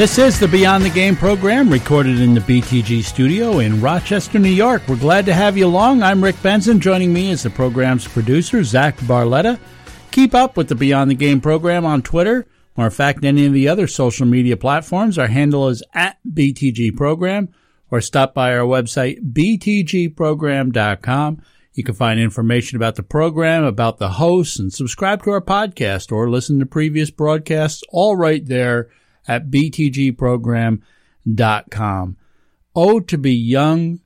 This is the Beyond the Game program recorded in the BTG studio in Rochester, New York. We're glad to have you along. I'm Rick Benson. Joining me is the program's producer, Zach Barletta. Keep up with the Beyond the Game program on Twitter or, in fact, any of the other social media platforms. Our handle is at BTG Program or stop by our website, btgprogram.com. You can find information about the program, about the hosts, and subscribe to our podcast or listen to previous broadcasts, all right there at btgprogram.com. Oh, to be young,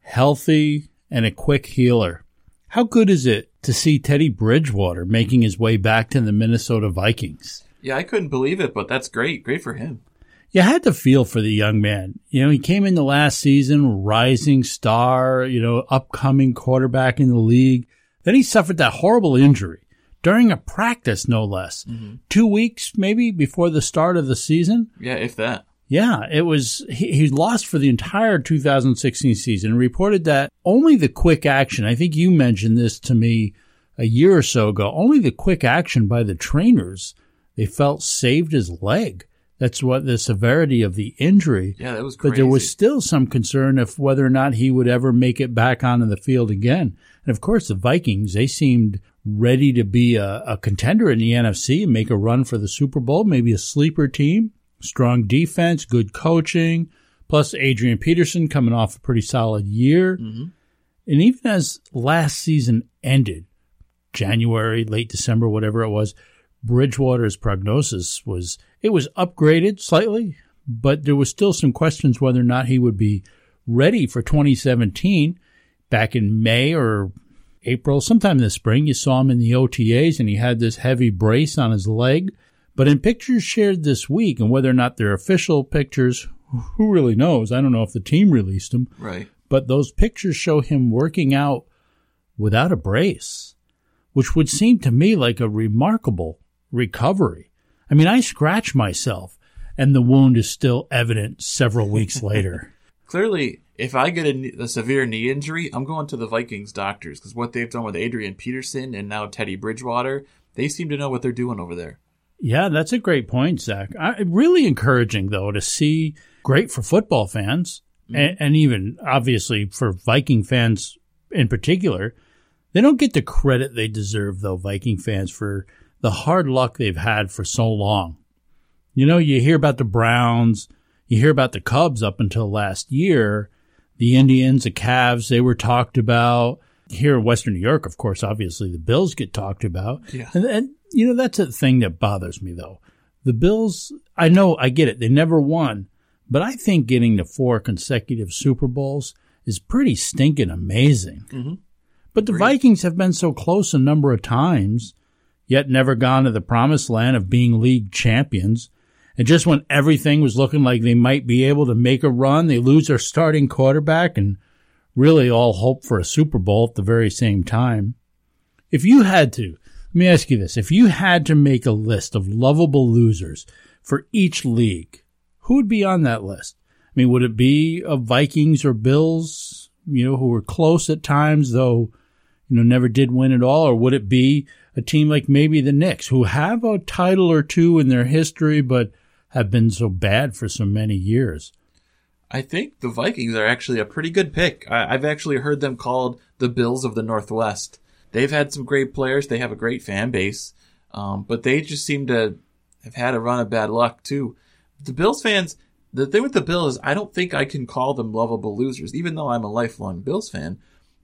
healthy, and a quick healer. How good is it to see Teddy Bridgewater making his way back to the Minnesota Vikings? Yeah, I couldn't believe it, but that's great. Great for him. You had to feel for the young man. You know, he came in the last season, rising star, you know, upcoming quarterback in the league. Then he suffered that horrible injury during a practice, no less. Mm-hmm. Two weeks maybe before the start of the season. Yeah, if that. Yeah, it was. He, he lost for the entire 2016 season. Reported that only the quick action. I think you mentioned this to me a year or so ago. Only the quick action by the trainers they felt saved his leg. That's what the severity of the injury. Yeah, that was crazy. But there was still some concern of whether or not he would ever make it back onto the field again. And of course, the Vikings, they seemed ready to be a, a, contender in the NFC and make a run for the Super Bowl, maybe a sleeper team, strong defense, good coaching, plus Adrian Peterson coming off a pretty solid year. Mm-hmm. And even as last season ended, January, late December, whatever it was, Bridgewater's prognosis was it was upgraded slightly, but there was still some questions whether or not he would be ready for 2017. Back in May or April, sometime this spring, you saw him in the OTAs and he had this heavy brace on his leg. But in pictures shared this week, and whether or not they're official pictures, who really knows? I don't know if the team released them. Right. But those pictures show him working out without a brace, which would seem to me like a remarkable recovery. I mean, I scratch myself and the wound is still evident several weeks later. Clearly, if I get a, a, severe knee injury, I'm going to the Vikings doctors because what they've done with Adrian Peterson and now Teddy Bridgewater, they seem to know what they're doing over there. Yeah, that's a great point, Zach. I, really encouraging, though, to see great for football fans mm-hmm. and, and even obviously for Viking fans in particular. They don't get the credit they deserve, though, Viking fans, for the hard luck they've had for so long. You know, you hear about the Browns, you hear about the Cubs up until last year, the Indians, the Cavs, they were talked about. Here in Western New York, of course, obviously the Bills get talked about. Yeah. And, and, you know, that's a thing that bothers me though. The Bills, I know, I get it. They never won, but I think getting to four consecutive Super Bowls is pretty stinking amazing. Mm-hmm. But the Agreed. Vikings have been so close a number of times yet never gone to the promised land of being league champions. And just when everything was looking like they might be able to make a run, they lose their starting quarterback and really all hope for a Super Bowl at the very same time. If you had to, let me ask you this. If you had to make a list of lovable losers for each league, who would be on that list? I mean, would it be of Vikings or Bills, you know, who were close at times, though, you know, never did win at all? Or would it be a team like maybe the Knicks, who have a title or two in their history, but have been so bad for so many years. I think the Vikings are actually a pretty good pick. I, have actually heard them called the Bills of the Northwest. They've had some great players. They have a great fan base, um, but they just seem to have had a run of bad luck too. The Bills fans, the thing with the Bills is I don't think I can call them lovable losers, even though I'm a lifelong Bills fan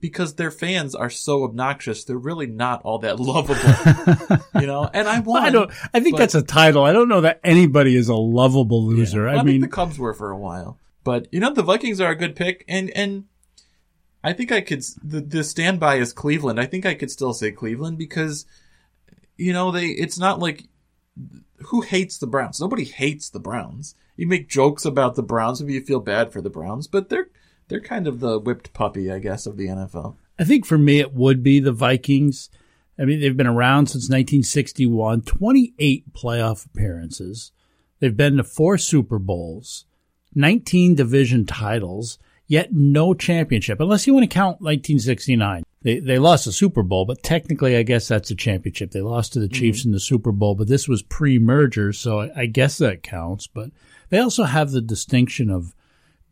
because their fans are so obnoxious. They're really not all that lovable, you know. And I want. I don't. I think but, that's a title. I don't know that anybody is a lovable loser. Yeah, I, I mean, the Cubs were for a while, but you know the Vikings are a good pick, and and I think I could the the standby is Cleveland. I think I could still say Cleveland because you know they it's not like who hates the Browns? Nobody hates the Browns. You make jokes about the Browns if you feel bad for the Browns, but they're they're kind of the whipped puppy, I guess, of the NFL. I think for me, it would be the Vikings. I mean, they've been around since 1961, 28 playoff appearances. They've been to four Super Bowls, 19 division titles, yet no championship, unless you want to count 1969. They, they lost the Super Bowl, but technically, I guess that's a championship. They lost to the Chiefs mm-hmm. in the Super Bowl, but this was pre merger, so I, I guess that counts. But they also have the distinction of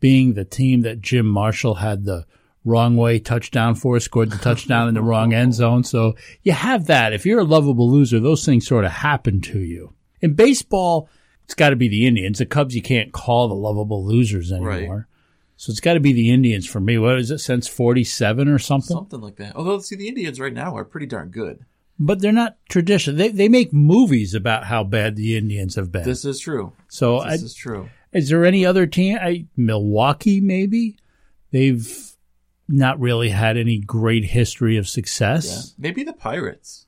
being the team that Jim Marshall had the wrong way touchdown for, scored the touchdown in the wrong end zone. So you have that. If you're a lovable loser, those things sort of happen to you. In baseball, it's got to be the Indians. The Cubs, you can't call the lovable losers anymore. Right. So it's got to be the Indians for me. What is it, since 47 or something? Something like that. Although, see, the Indians right now are pretty darn good. But they're not traditional. They, they make movies about how bad the Indians have been. This is true. So this I, is true. Is there any other team? I, Milwaukee, maybe? They've not really had any great history of success. Yeah. Maybe the Pirates.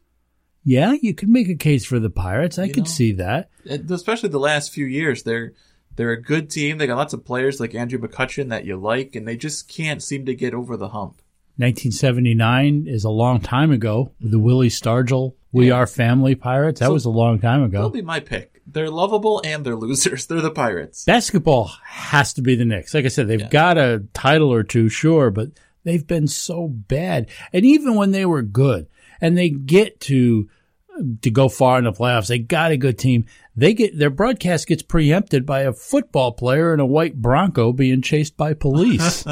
Yeah, you could make a case for the Pirates. I you could know, see that. Especially the last few years, they're they're a good team. They got lots of players like Andrew McCutchen that you like, and they just can't seem to get over the hump. 1979 is a long time ago. The mm-hmm. Willie Stargell We yeah. Are Family Pirates. That so, was a long time ago. That'll be my pick. They're lovable and they're losers. They're the Pirates. Basketball has to be the Knicks. Like I said, they've yeah. got a title or two, sure, but they've been so bad. And even when they were good and they get to to go far in the playoffs. They got a good team. They get their broadcast gets preempted by a football player in a white Bronco being chased by police.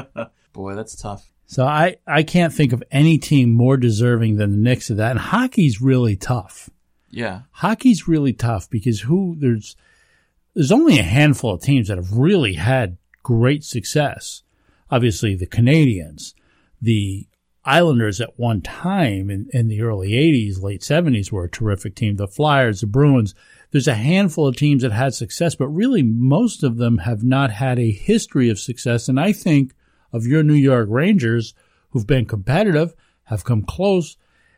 Boy, that's tough. So I, I can't think of any team more deserving than the Knicks of that. And hockey's really tough. Yeah. Hockey's really tough because who there's there's only a handful of teams that have really had great success. Obviously the Canadiens, the Islanders at one time in, in the early 80s, late 70s were a terrific team. The Flyers, the Bruins. There's a handful of teams that had success, but really most of them have not had a history of success. And I think of your New York Rangers who've been competitive, have come close,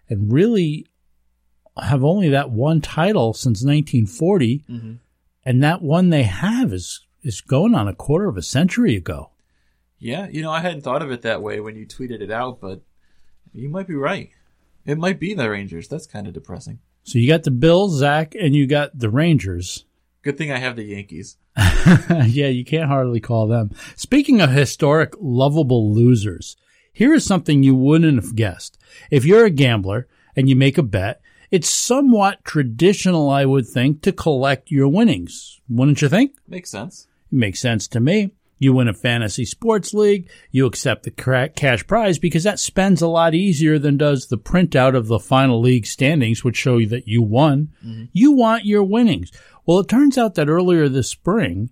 and really have only that one title since 1940. Mm-hmm. And that one they have is, is going on a quarter of a century ago. Yeah, you know, I hadn't thought of it that way when you tweeted it out, but you might be right. It might be the Rangers. That's kind of depressing. So you got the Bills, Zach, and you got the Rangers. Good thing I have the Yankees. yeah, you can't hardly call them. Speaking of historic, lovable losers, here is something you wouldn't have guessed. If you're a gambler and you make a bet, it's somewhat traditional, I would think, to collect your winnings. Wouldn't you think? Makes sense. Makes sense to me. You win a fantasy sports league, you accept the cash prize because that spends a lot easier than does the printout of the final league standings, which show you that you won. Mm-hmm. You want your winnings. Well, it turns out that earlier this spring,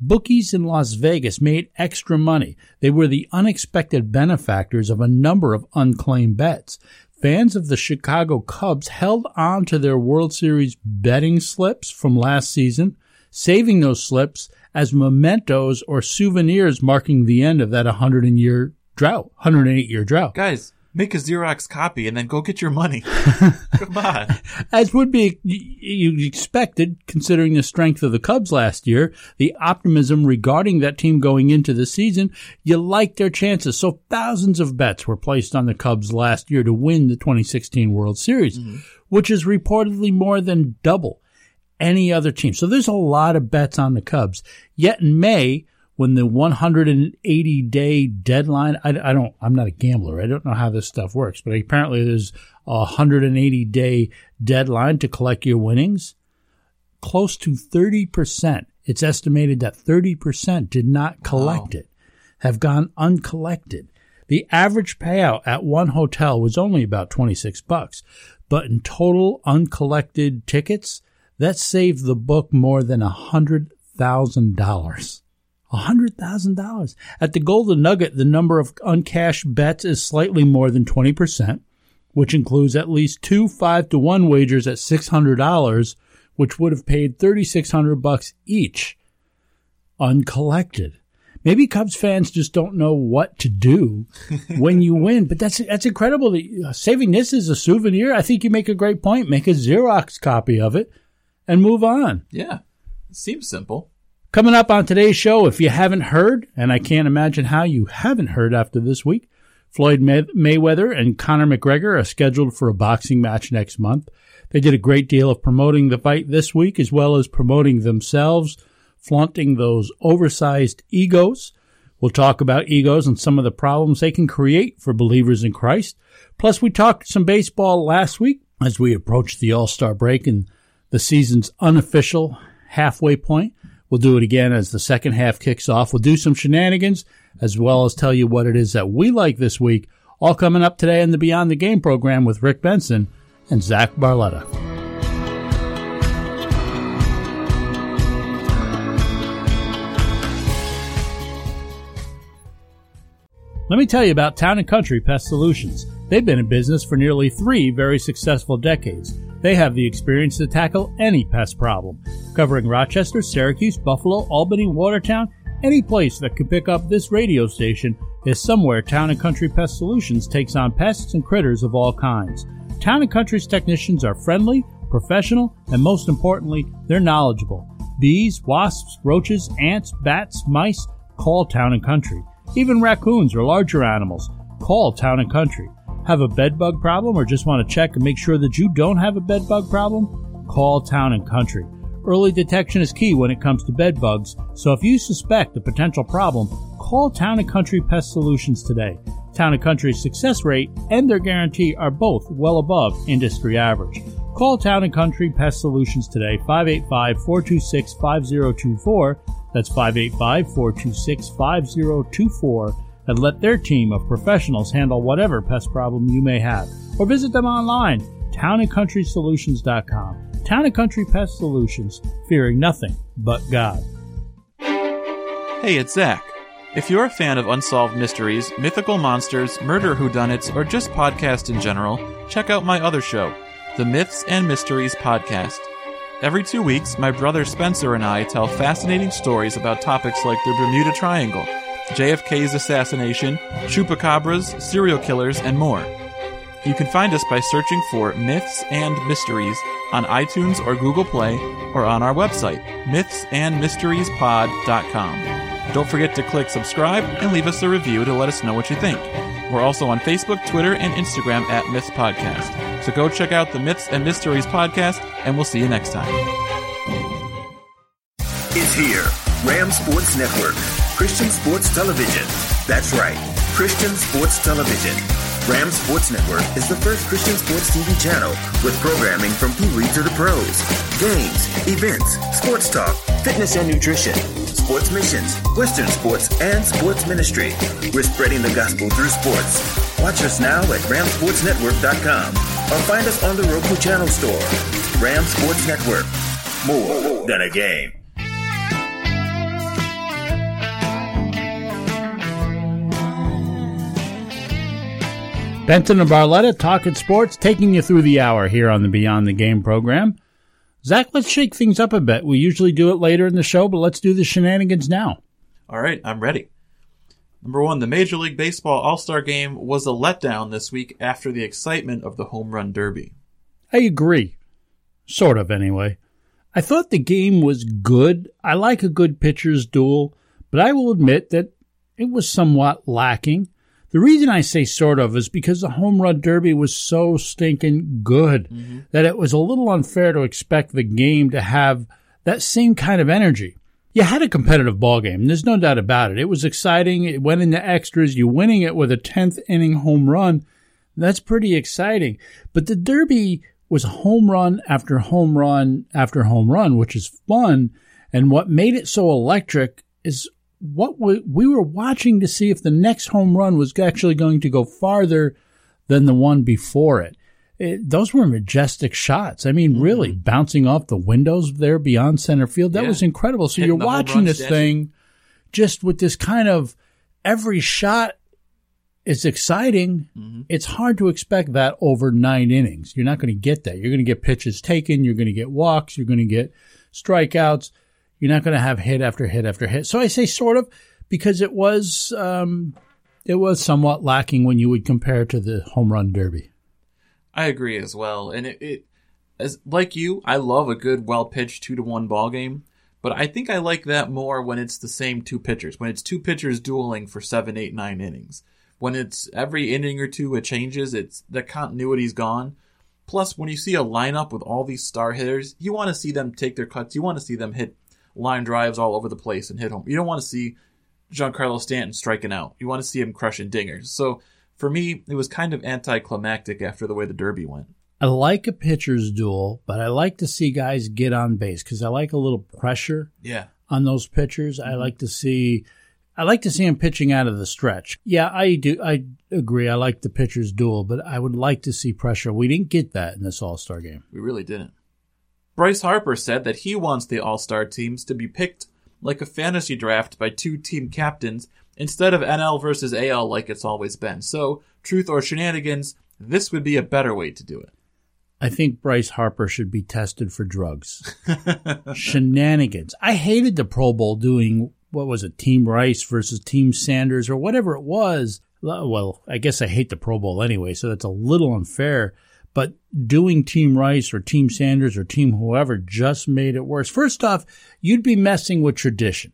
bookies in Las Vegas made extra money. They were the unexpected benefactors of a number of unclaimed bets. Fans of the Chicago Cubs held on to their World Series betting slips from last season, saving those slips as mementos or souvenirs marking the end of that 100 year drought, 108 year drought. Guys, make a Xerox copy and then go get your money. Come on. As would be you expected, considering the strength of the Cubs last year, the optimism regarding that team going into the season, you like their chances. So thousands of bets were placed on the Cubs last year to win the 2016 World Series, mm-hmm. which is reportedly more than double any other team. So there's a lot of bets on the Cubs. Yet in May, when the 180 day deadline, I, I, don't, I'm not a gambler. I don't know how this stuff works, but apparently there's a 180 day deadline to collect your winnings. Close to 30%. It's estimated that 30% did not collect wow. it, have gone uncollected. The average payout at one hotel was only about 26 bucks, but in total uncollected tickets, that saved the book more than a hundred thousand dollars. A hundred thousand dollars. At the Golden Nugget, the number of uncashed bets is slightly more than 20%, which includes at least two five to one wagers at $600, which would have paid 3600 bucks each uncollected. Maybe Cubs fans just don't know what to do when you win. But that's that's incredible. Uh, saving this as a souvenir, I think you make a great point. Make a Xerox copy of it and move on. Yeah, seems simple. Coming up on today's show, if you haven't heard, and I can't imagine how you haven't heard after this week, Floyd May- Mayweather and Conor McGregor are scheduled for a boxing match next month. They did a great deal of promoting the fight this week as well as promoting themselves, flaunting those oversized egos. We'll talk about egos and some of the problems they can create for believers in Christ. Plus, we talked some baseball last week as we approached the All Star break and the season's unofficial halfway point. We'll do it again as the second half kicks off. We'll do some shenanigans as well as tell you what it is that we like this week. All coming up today in the Beyond the Game program with Rick Benson and Zach Barletta. Let me tell you about Town and Country Pest Solutions. They've been in business for nearly three very successful decades. They have the experience to tackle any pest problem, covering Rochester, Syracuse, Buffalo, Albany, Watertown, any place that could pick up this radio station is somewhere Town and Country Pest Solutions takes on pests and critters of all kinds. Town and Country's technicians are friendly, professional, and most importantly, they're knowledgeable. Bees, wasps, roaches, ants, bats, mice, call Town and Country. Even raccoons or larger animals, call Town and Country. Have a bedbug problem or just want to check and make sure that you don't have a bedbug problem? Call Town and Country. Early detection is key when it comes to bed bugs, so if you suspect a potential problem, call Town & Country Pest Solutions today. Town & Country's success rate and their guarantee are both well above industry average. Call Town & Country Pest Solutions today, 585-426-5024. That's 585-426-5024 and let their team of professionals handle whatever pest problem you may have. Or visit them online, townandcountrysolutions.com. Town and Country Pest Solutions, fearing nothing but God. Hey, it's Zach. If you're a fan of unsolved mysteries, mythical monsters, murder whodunits, or just podcasts in general, check out my other show, the Myths and Mysteries Podcast. Every two weeks, my brother Spencer and I tell fascinating stories about topics like the Bermuda Triangle, JFK's assassination, chupacabras, serial killers, and more. You can find us by searching for Myths and Mysteries on iTunes or Google Play or on our website, mythsandmysteriespod.com. Don't forget to click subscribe and leave us a review to let us know what you think. We're also on Facebook, Twitter, and Instagram at Myths Podcast. So go check out the Myths and Mysteries podcast, and we'll see you next time. It's here. Ram Sports Network, Christian Sports Television. That's right, Christian Sports Television. Ram Sports Network is the first Christian sports TV channel with programming from Pee Wee to the pros, games, events, sports talk, fitness and nutrition, sports missions, Western sports, and sports ministry. We're spreading the gospel through sports. Watch us now at ramsportsnetwork.com or find us on the Roku channel store. Ram Sports Network. More than a game. Benson and Barletta talking sports, taking you through the hour here on the Beyond the Game program. Zach, let's shake things up a bit. We usually do it later in the show, but let's do the shenanigans now. All right, I'm ready. Number one, the Major League Baseball All Star Game was a letdown this week after the excitement of the Home Run Derby. I agree. Sort of, anyway. I thought the game was good. I like a good pitcher's duel, but I will admit that it was somewhat lacking. The reason I say sort of is because the home run derby was so stinking good mm-hmm. that it was a little unfair to expect the game to have that same kind of energy. You had a competitive ball game. There's no doubt about it. It was exciting. It went into extras. You winning it with a 10th inning home run. That's pretty exciting. But the derby was home run after home run after home run, which is fun. And what made it so electric is what we, we were watching to see if the next home run was actually going to go farther than the one before it. it those were majestic shots. I mean, mm-hmm. really bouncing off the windows there beyond center field. That yeah. was incredible. So Hitting you're watching this thing just with this kind of every shot is exciting. Mm-hmm. It's hard to expect that over nine innings. You're not going to get that. You're going to get pitches taken. You're going to get walks. You're going to get strikeouts. You're not going to have hit after hit after hit. So I say sort of, because it was um, it was somewhat lacking when you would compare to the home run derby. I agree as well, and it, it as like you, I love a good, well pitched two to one ball game. But I think I like that more when it's the same two pitchers, when it's two pitchers dueling for seven, eight, nine innings. When it's every inning or two it changes, it's the continuity's gone. Plus, when you see a lineup with all these star hitters, you want to see them take their cuts. You want to see them hit line drives all over the place and hit home. You don't want to see Giancarlo Stanton striking out. You want to see him crushing dingers. So for me, it was kind of anticlimactic after the way the Derby went. I like a pitcher's duel, but I like to see guys get on base because I like a little pressure Yeah. on those pitchers. I mm-hmm. like to see, I like to see them pitching out of the stretch. Yeah, I do. I agree. I like the pitcher's duel, but I would like to see pressure. We didn't get that in this All Star game. We really didn't. Bryce Harper said that he wants the All Star teams to be picked like a fantasy draft by two team captains instead of NL versus AL like it's always been. So, truth or shenanigans, this would be a better way to do it. I think Bryce Harper should be tested for drugs. Shenanigans. I hated the Pro Bowl doing what was it, Team Rice versus Team Sanders or whatever it was. Well, I guess I hate the Pro Bowl anyway, so that's a little unfair. But doing Team Rice or Team Sanders or Team whoever just made it worse. First off, you'd be messing with tradition,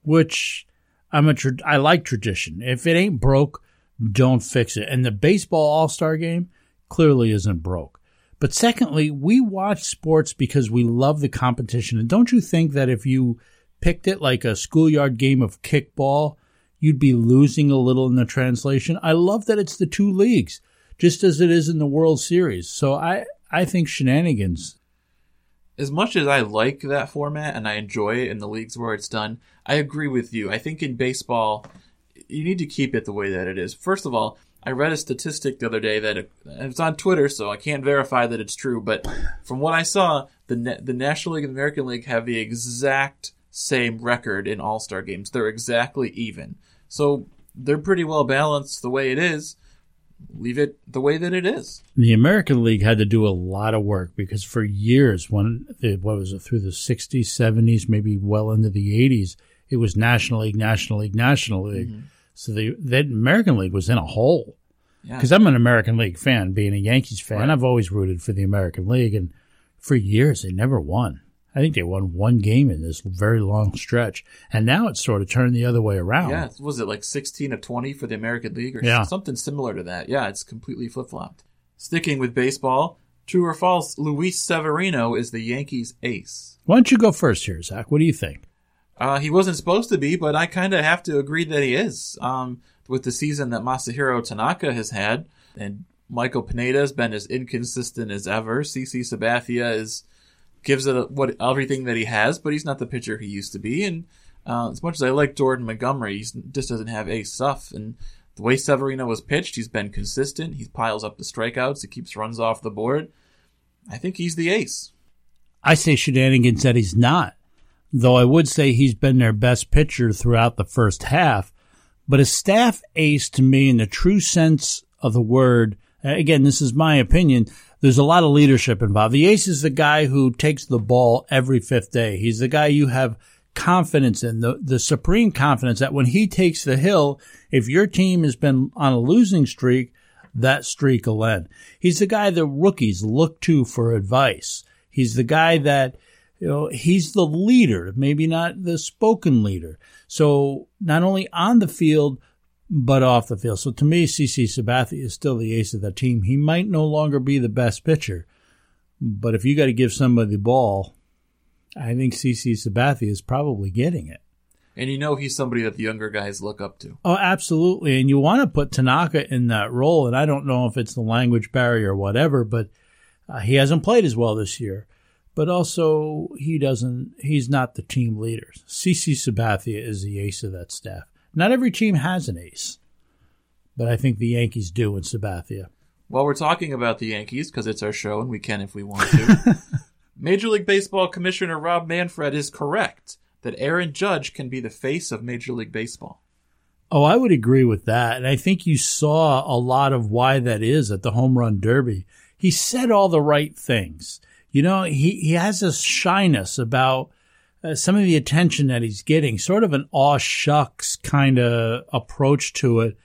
which I'm a tra- I like tradition. If it ain't broke, don't fix it. And the baseball All Star game clearly isn't broke. But secondly, we watch sports because we love the competition. And don't you think that if you picked it like a schoolyard game of kickball, you'd be losing a little in the translation? I love that it's the two leagues, just as it is in the World Series. So I, I think shenanigans. As much as I like that format and I enjoy it in the leagues where it's done, I agree with you. I think in baseball, you need to keep it the way that it is. First of all, I read a statistic the other day that it, it's on Twitter, so I can't verify that it's true. But from what I saw, the the National League and American League have the exact same record in All Star games. They're exactly even, so they're pretty well balanced the way it is. Leave it the way that it is. The American League had to do a lot of work because for years, when what was it through the '60s, '70s, maybe well into the '80s, it was National League, National League, National League. Mm-hmm. So the that American League was in a hole. Yeah. Because I'm an American League fan, being a Yankees fan, Right. I've always rooted for the American League, and for years they never won. I think they won one game in this very long stretch, and now it's sort of turned the other way around. Yeah, was it like 16 of 20 for the American League or Yeah. something similar to that? Yeah, it's completely flip flopped. Sticking with baseball, true or false, Luis Severino is the Yankees' ace. Why don't you go first here, Zach? What do you think? Uh, he wasn't supposed to be, but I kind of have to agree that he is. Um, with the season that Masahiro Tanaka has had, and Michael Pineda has been as inconsistent as ever. CC Sabathia is gives it what everything that he has, but he's not the pitcher he used to be. And uh, as much as I like Jordan Montgomery, he just doesn't have ace stuff. And the way Severino was pitched, he's been consistent. He piles up the strikeouts. He keeps runs off the board. I think he's the ace. I say shenanigans that he's not, though I would say he's been their best pitcher throughout the first half. But a staff ace to me, in the true sense of the word, again, this is my opinion. There's a lot of leadership involved. The ace is the guy who takes the ball every fifth day. He's the guy you have confidence in, the, the supreme confidence that when he takes the hill, if your team has been on a losing streak, that streak will end. He's the guy that rookies look to for advice. He's the guy that, you know, he's the leader, maybe not the spoken leader. So not only on the field, but off the field. So to me, CC Sabathia is still the ace of the team. He might no longer be the best pitcher, but if you got to give somebody the ball, I think CC Sabathia is probably getting it. And you know he's somebody that the younger guys look up to. Oh, absolutely. And you want to put Tanaka in that role. And I don't know if it's the language barrier or whatever, but uh, he hasn't played as well this year. But also, he doesn't, he's not the team leader. CC Sabathia is the ace of that staff. Not every team has an ace, but I think the Yankees do in Sabathia. While we're talking about the Yankees, because it's our show and we can if we want to, Major League Baseball Commissioner Rob Manfred is correct that Aaron Judge can be the face of Major League Baseball. Oh, I would agree with that. And I think you saw a lot of why that is at the home run derby. He said all the right things. You know, he, he has a shyness about uh, some of the attention that he's getting, sort of an aw shucks kind of approach to it.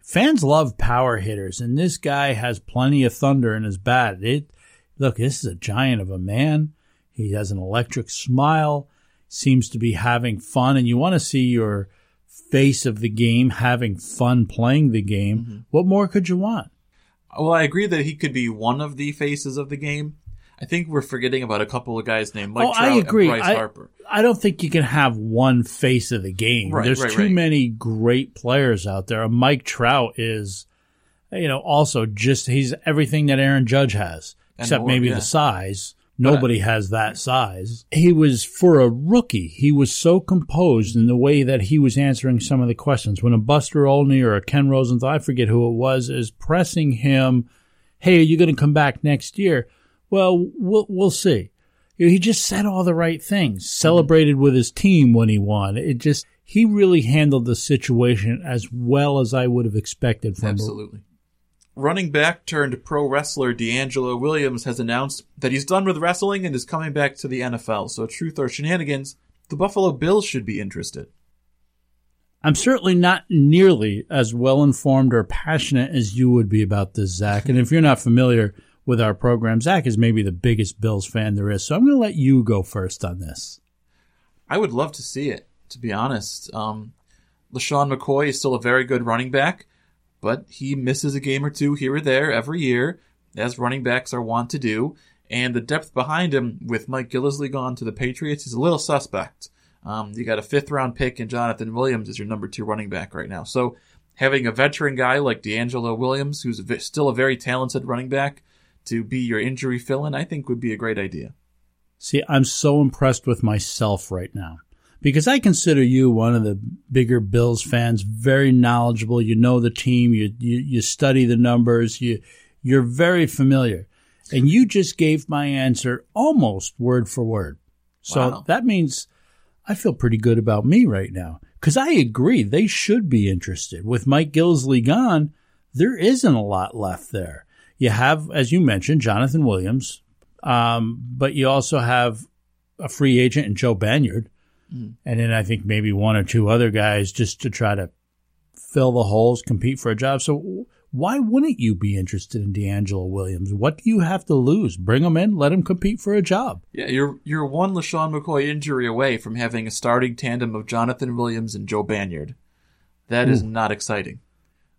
Fans love power hitters, and this guy has plenty of thunder in his bat. It, look, this is a giant of a man. He has an electric smile, seems to be having fun, and you want to see your face of the game having fun playing the game. Mm-hmm. What more could you want? Well, I agree that he could be one of the faces of the game. I think we're forgetting about a couple of guys named Mike oh, Trout I agree. and Bryce I, Harper. I don't think you can have one face of the game. Right, There's right, too right. many great players out there. Mike Trout is, you know, also just he's everything that Aaron Judge has, And except more, maybe yeah. the size. Nobody has that size. He was for a rookie. He was so composed in the way that he was answering some of the questions. When a Buster Olney or a Ken Rosenthal, I forget who it was, is pressing him, "Hey, are you going to come back next year?" Well, we'll we'll see. You know, he just said all the right things. Celebrated with his team when he won. It just he really handled the situation as well as I would have expected from him. Absolutely. Running back turned pro wrestler DeAngelo Williams has announced that he's done with wrestling and is coming back to the NFL. So, truth or shenanigans, the Buffalo Bills should be interested. I'm certainly not nearly as well informed or passionate as you would be about this, Zach. And if you're not familiar with our program, Zach is maybe the biggest Bills fan there is. So I'm going to let you go first on this. I would love to see it, to be honest. Um, LeSean McCoy is still a very good running back, but he misses a game or two here or there every year, as running backs are wont to do. And the depth behind him, with Mike Gillislee gone to the Patriots, is a little suspect. Um, you got a fifth round pick and Jonathan Williams is your number two running back right now. So having a veteran guy like DeAngelo Williams, who's still a very talented running back, to be your injury fill in, I think would be a great idea. See, I'm so impressed with myself right now because I consider you one of the bigger Bills fans, very knowledgeable. You know the team, you you, you study the numbers, you you're very familiar, and you just gave my answer almost word for word. So Wow. that means I feel pretty good about me right now because I agree they should be interested. With Mike Gillislee gone, there isn't a lot left there. You have, as you mentioned, Jonathan Williams, um, but you also have a free agent in Joe Banyard, and then I think maybe one or two other guys just to try to fill the holes, compete for a job. So why wouldn't you be interested in DeAngelo Williams? What do you have to lose? Bring him in, let him compete for a job. Yeah, you're you're one LeSean McCoy injury away from having a starting tandem of Jonathan Williams and Joe Banyard. That is not exciting.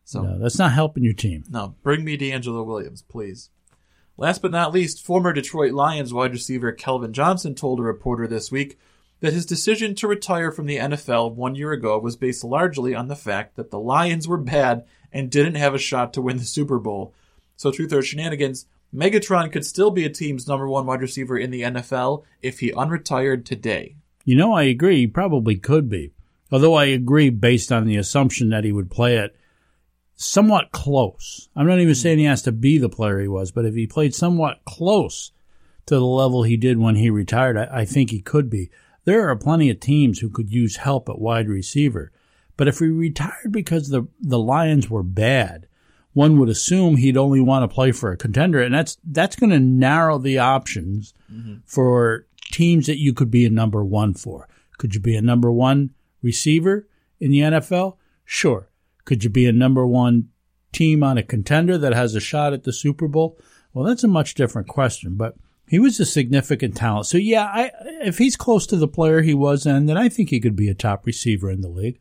So No, that's not helping your team. no, bring me DeAngelo Williams, please. Last but not least, former Detroit Lions wide receiver Calvin Johnson told a reporter this week that his decision to retire from the NFL one year ago was based largely on the fact that the Lions were bad and didn't have a shot to win the Super Bowl. So, truth or shenanigans, Megatron could still be a team's number one wide receiver in the NFL if he unretired today. You know, I agree. He probably could be. Although I agree based on the assumption that he would play it somewhat close. I'm not even saying he has to be the player he was, but if he played somewhat close to the level he did when he retired, I, I think he could be. There are plenty of teams who could use help at wide receiver. But if he retired because the the Lions were bad, one would assume he'd only want to play for a contender, and that's that's going to narrow the options mm-hmm. for teams that you could be a number one for. Could you be a number one receiver in the NFL? Sure. Could you be a number one team on a contender that has a shot at the Super Bowl? Well, that's a much different question, but he was a significant talent. So yeah, I, if he's close to the player he was then, then I think he could be a top receiver in the league.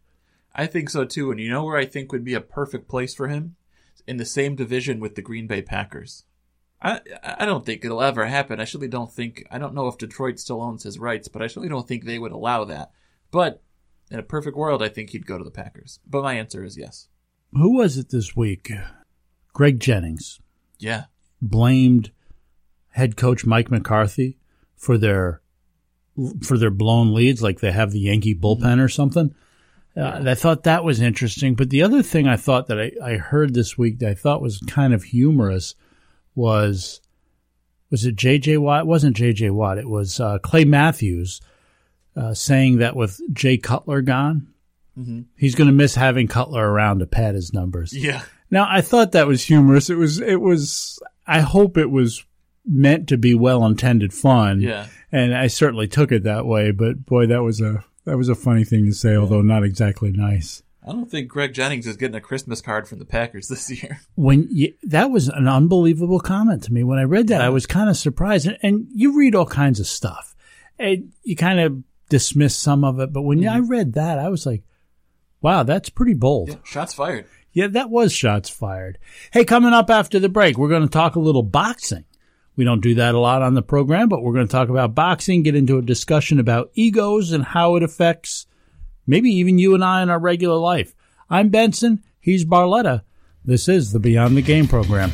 I think so too, and you know where I think would be a perfect place for him? In the same division with the Green Bay Packers. I I don't think it'll ever happen. I surely don't think I don't know if Detroit still owns his rights, but I surely don't think they would allow that. But in a perfect world, I think he'd go to the Packers. But my answer is yes. Who was it this week? Greg Jennings Yeah. blamed head coach Mike McCarthy for their for their blown leads, like they have the Yankee bullpen or something. Uh, I thought that was interesting. But the other thing I thought that I, I heard this week that I thought was kind of humorous was was it J.J. Watt? It wasn't J.J. Watt. It was uh, Clay Matthews uh, saying that with Jay Cutler gone, he's going to miss having Cutler around to pad his numbers. Yeah. Now I thought that was humorous. It was. It was. I hope it was meant to be well intended fun. Yeah. And I certainly took it that way, but boy, that was a that was a funny thing to say, although not exactly nice. I don't think Greg Jennings is getting a Christmas card from the Packers this year. When you, that was an unbelievable comment to me. When I read that, I was kind of surprised. And, and you read all kinds of stuff, and you kind of dismiss some of it. But when mm-hmm. I read that, I was like, "Wow, that's pretty bold." Yeah, shots fired. Yeah, that was shots fired. Hey, coming up after the break, we're going to talk a little boxing. We don't do that a lot on the program, but we're going to talk about boxing, get into a discussion about egos and how it affects maybe even you and I in our regular life. I'm Benson. He's Barletta. This is the Beyond the Game program.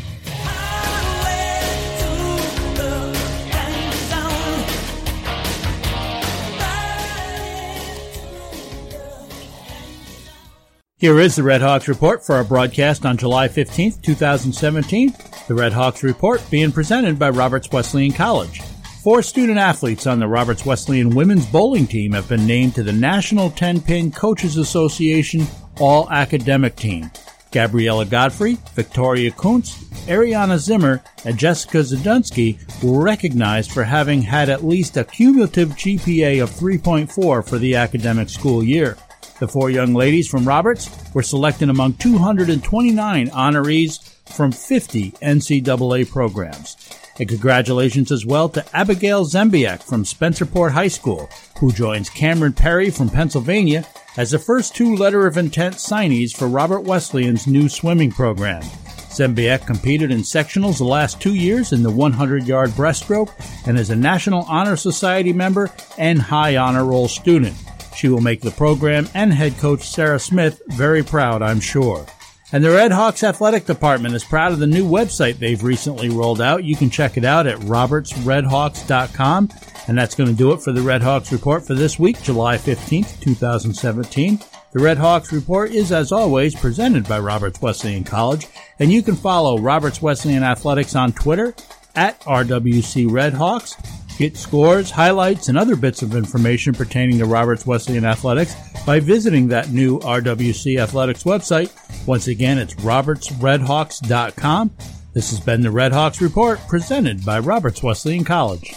Here is the Red Hawks Report for our broadcast on July 15th, 2017. The Red Hawks Report being presented by Roberts Wesleyan College. Four student athletes on the Roberts Wesleyan women's bowling team have been named to the National 10 Pin Coaches Association All Academic Team. Gabriella Godfrey, Victoria Kuntz, Ariana Zimmer, and Jessica Zadunsky were recognized for having had at least a cumulative GPA of 3.4 for the academic school year. The four young ladies from Roberts were selected among 229 honorees from 50 NCAA programs. And congratulations as well to Abigail Zembiak from Spencerport High School, who joins Cameron Perry from Pennsylvania as the first two letter of intent signees for Robert Wesleyan's new swimming program. Zembiak competed in sectionals the last two years in the 100 yard breaststroke and is a National Honor Society member and high honor roll student. She will make the program and head coach Sarah Smith very proud, I'm sure. And the Red Hawks Athletic Department is proud of the new website they've recently rolled out. You can check it out at robertsredhawks.com. And that's going to do it for the Red Hawks Report for this week, July 15th, 2017. The Red Hawks Report is, as always, presented by Roberts Wesleyan College. And you can follow Roberts Wesleyan Athletics on Twitter at RWC Redhawks. Get scores, highlights, and other bits of information pertaining to Roberts Wesleyan Athletics by visiting that new RWC Athletics website. Once again, it's robertsredhawks.com. This has been the Red Hawks Report presented by Roberts Wesleyan College.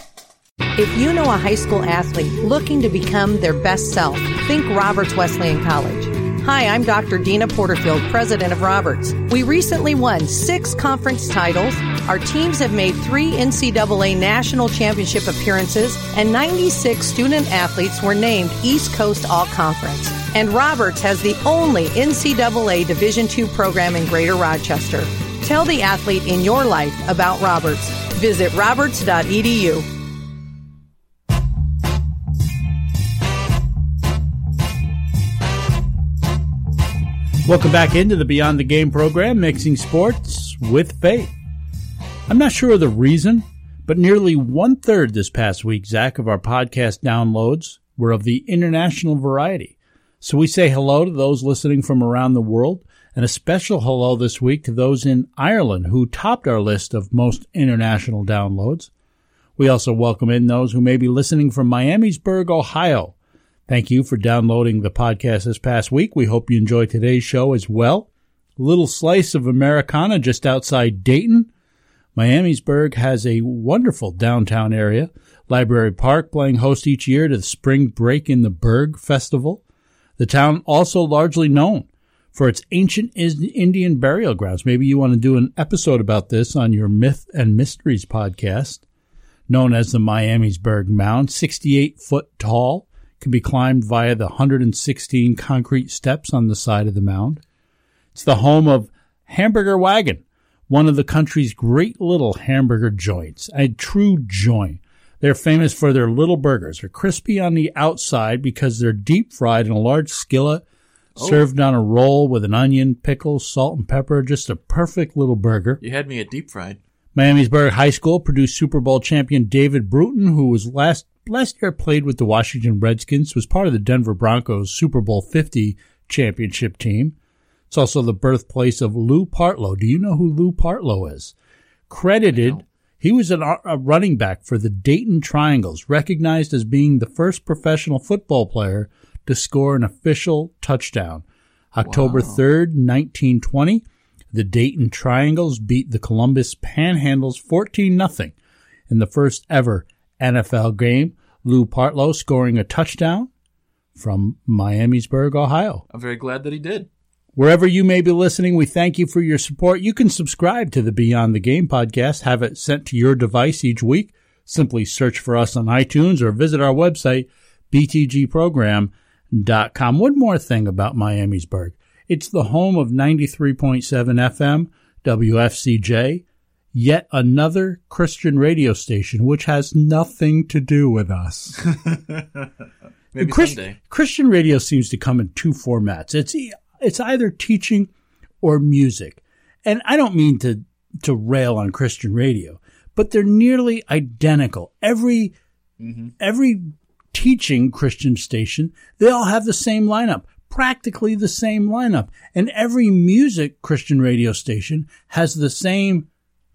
If you know a high school athlete looking to become their best self, think Roberts Wesleyan College. Hi, I'm Dr. Deana Porterfield, president of Roberts. We recently won six conference titles. Our teams have made three NCAA national championship appearances, and 96 student athletes were named East Coast All Conference. And Roberts has the only NCAA Division II program in Greater Rochester. Tell the athlete in your life about Roberts. Visit roberts.edu. Welcome back into the Beyond the Game program, mixing sports with faith. I'm not sure of the reason, but nearly one third this past week, Zach, of our podcast downloads were of the international variety. So we say hello to those listening from around the world, and a special hello this week to those in Ireland who topped our list of most international downloads. We also welcome in those who may be listening from Miamisburg, Ohio. Thank you for downloading the podcast this past week. We hope you enjoy today's show as well. A little slice of Americana just outside Dayton. Miamisburg has a wonderful downtown area. Library Park playing host each year to the Spring Break in the Berg Festival. The town also largely known for its ancient Indian burial grounds. Maybe you want to do an episode about this on your Myth and Mysteries podcast. Known as the Miamisburg Mound, 68 foot tall, can be climbed via the 116 concrete steps on the side of the mound. It's the home of Hamburger Wagon, one of the country's great little hamburger joints, a true joint. They're famous for their little burgers. They're crispy on the outside because they're deep fried in a large skillet, Oh. served on a roll with an onion, pickle, salt, and pepper. Just a perfect little burger. You had me at deep fried. Miamisburg High School produced Super Bowl champion David Bruton, who was last last year played with the Washington Redskins, was part of the Denver Broncos Super Bowl 50 championship team. It's also the birthplace of Lou Partlow. Do you know who Lou Partlow is? Credited, he was an, uh, a running back for the Dayton Triangles, recognized as being the first professional football player to score an official touchdown. October 3rd, 1920, the Dayton Triangles beat the Columbus Panhandles 14 0 in the first ever NFL game. Lou Partlow scoring a touchdown from Miamisburg, Ohio. I'm very glad that he did. Wherever you may be listening, we thank you for your support. You can subscribe to the Beyond the Game podcast, have it sent to your device each week. Simply search for us on iTunes or visit our website, btgprogram.com. One more thing about Miamisburg. It's the home of 93.7 FM, WFCJ, yet another Christian radio station, which has nothing to do with us. Maybe Christ- Christian radio seems to come in two formats. It's it's either teaching or music. And I don't mean to to rail on Christian radio, but they're nearly identical. Every mm-hmm. every teaching Christian station, they all have the same lineup, practically the same lineup. And every music Christian radio station has the same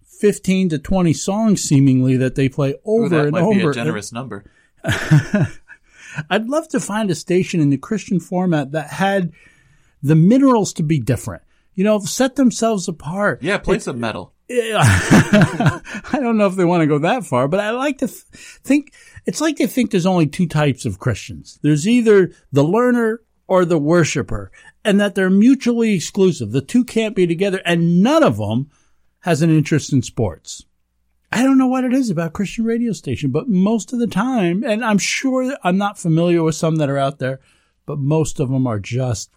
15 to 20 songs seemingly that they play over Ooh, and over that and might over. be a generous number. I'd love to find a station in the Christian format that had the minerals to be different. You know, set themselves apart. Yeah, play some metal. I don't know if they want to go that far, but I like to th- think it's like they think there's only two types of Christians. There's either the learner or the worshiper, and that they're mutually exclusive. The two can't be together, and none of them has an interest in sports. I don't know what it is about Christian radio station, but most of the time, and I'm sure I'm not familiar with some that are out there, but most of them are just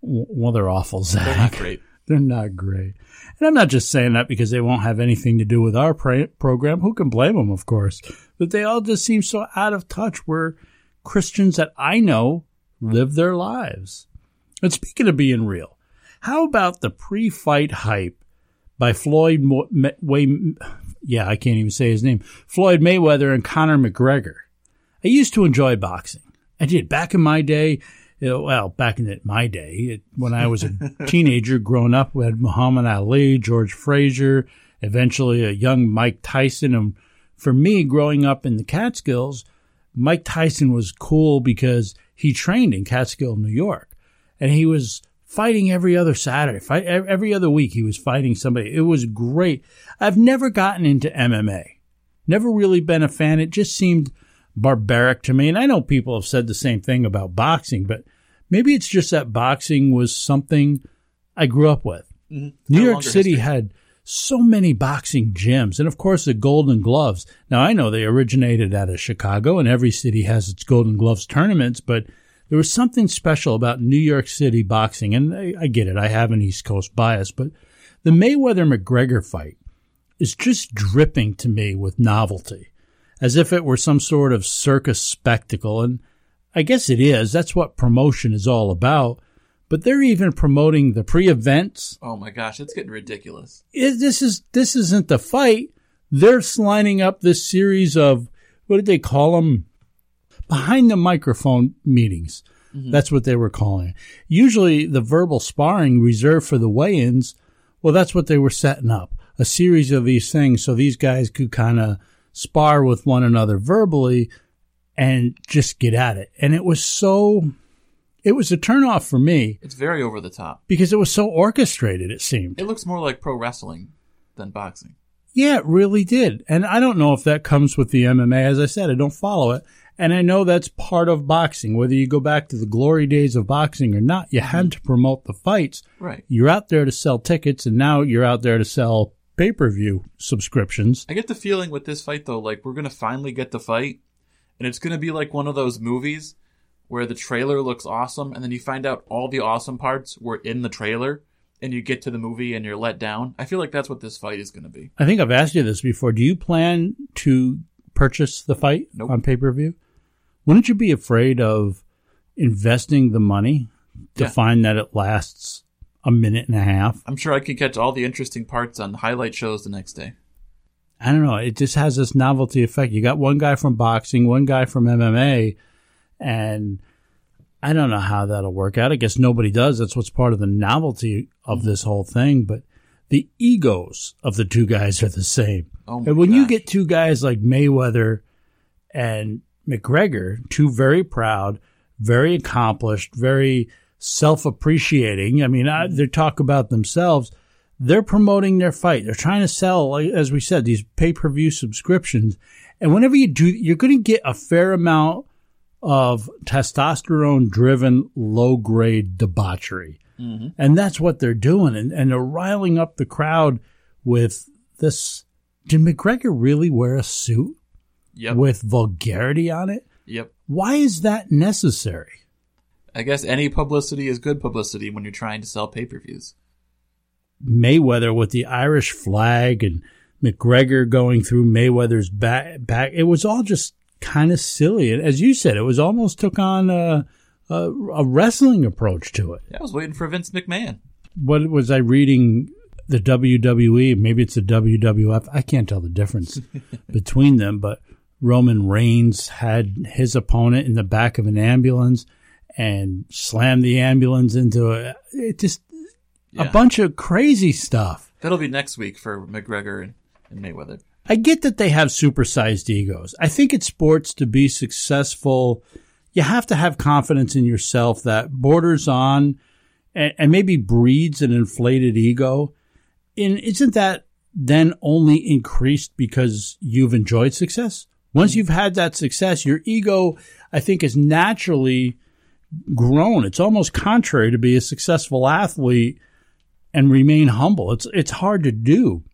well, they're awful. Zach. They're not great. They're not great. And I'm not just saying that because they won't have anything to do with our pra- program. Who can blame them, of course? But they all just seem so out of touch where Christians that I know live their lives. And speaking of being real, how about the pre fight hype by Floyd Mo- Way- yeah, I can't even say his name. Floyd Mayweather and Conor McGregor. I used to enjoy boxing. I did back in my day. You know, well, back in it, my day, it, when I was a teenager growing up, we had Muhammad Ali, George Frazier, eventually a young Mike Tyson. And for me, growing up in the Catskills, Mike Tyson was cool because he trained in Catskill, New York, and he was fighting every other Saturday, fight every other week. He was fighting somebody. It was great. I've never gotten into MMA. Never really been a fan. It just seemed barbaric to me. And I know people have said the same thing about boxing, but maybe it's just that boxing was something I grew up with. Mhm. New York City history. had so many boxing gyms, and of course the Golden Gloves. Now I know they originated out of Chicago, and every city has its Golden Gloves tournaments, but there was something special about New York City boxing, and I, I get it. I have an East Coast bias, but the Mayweather McGregor fight is just dripping to me with novelty, as if it were some sort of circus spectacle, and I guess it is. That's what promotion is all about. But they're even promoting the pre-events Oh my gosh, it's getting ridiculous. is this is this isn't the fight. They're lining up this series of what did they call them? Behind the microphone meetings. Mm-hmm. That's what they were calling it. Usually the verbal sparring reserved for the weigh-ins. Well, that's what they were setting up. A series of these things so these guys could kind of spar with one another verbally and just get at it. And it was so, it was a turnoff for me It's very over the top. because it was so orchestrated, it seemed. It looks more like pro wrestling than boxing. Yeah, it really did. And I don't know if that comes with the MMA. As I said, I don't follow it. And I know that's part of boxing. Whether you go back to the glory days of boxing or not, you had to promote the fights. Right. You're out there to sell tickets, and now you're out there to sell pay per view subscriptions. I get the feeling with this fight though, like we're gonna finally get the fight, and it's gonna be like one of those movies where the trailer looks awesome, and then you find out all the awesome parts were in the trailer, and you get to the movie and you're let down. I feel like that's what this fight is gonna be. I think I've asked you this before. Do you plan to purchase the fight Nope. on pay per view? Wouldn't you be afraid of investing the money to Yeah. find that it lasts a minute and a half? I'm sure I could catch all the interesting parts on highlight shows the next day. I don't know. It just has this novelty effect. You got one guy from boxing, one guy from MMA, and I don't know how that'll work out. I guess nobody does. That's what's part of the novelty of this whole thing. But the egos of the two guys are the same. Oh my and when you get two guys like Mayweather and McGregor, two very proud, very accomplished, very self appreciating. I mean, I, they talk about themselves. they're promoting their fight. They're trying to sell, as we said, these pay per view subscriptions. And whenever you do, you're going to get a fair amount of testosterone driven, low grade debauchery. Mm-hmm. And that's what they're doing. And, and they're riling up the crowd with this. Did McGregor really wear a suit Yep. with vulgarity on it? Yep. Why is that necessary? I guess any publicity is good publicity when you're trying to sell pay per views. Mayweather with the Irish flag and McGregor going through Mayweather's back. back it was all just kind of silly. And as you said, it was almost took on a, a, a wrestling approach to it. Yeah, I was waiting for Vince McMahon. What was I reading? The WWE, maybe it's the WWF. I can't tell the difference between them, but Roman Reigns had his opponent in the back of an ambulance and slammed the ambulance into a, it just Yeah. a bunch of crazy stuff. That'll be next week for McGregor and, and Mayweather. I get that they have supersized egos. I think in sports to be successful, you have to have confidence in yourself that borders on and, and maybe breeds an inflated ego. And isn't that then only increased because you've enjoyed success? Once you've had that success, your ego, I think, is naturally grown. It's almost contrary to be a successful athlete and remain humble. It's it's hard to do.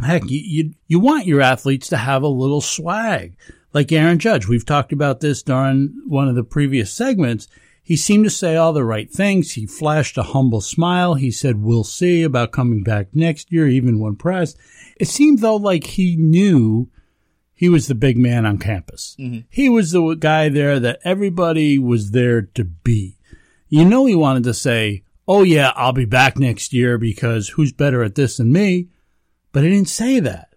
Heck, you, you you want your athletes to have a little swag, like Aaron Judge. We've talked about this during one of the previous segments. He seemed to say all the right things. He flashed a humble smile. He said, "We'll see about coming back next year," even when pressed. It seemed though like he knew he was the big man on campus. Mm-hmm. He was the guy there that everybody was there to be. You know, he wanted to say, "Oh yeah, I'll be back next year because who's better at this than me?" But he didn't say that.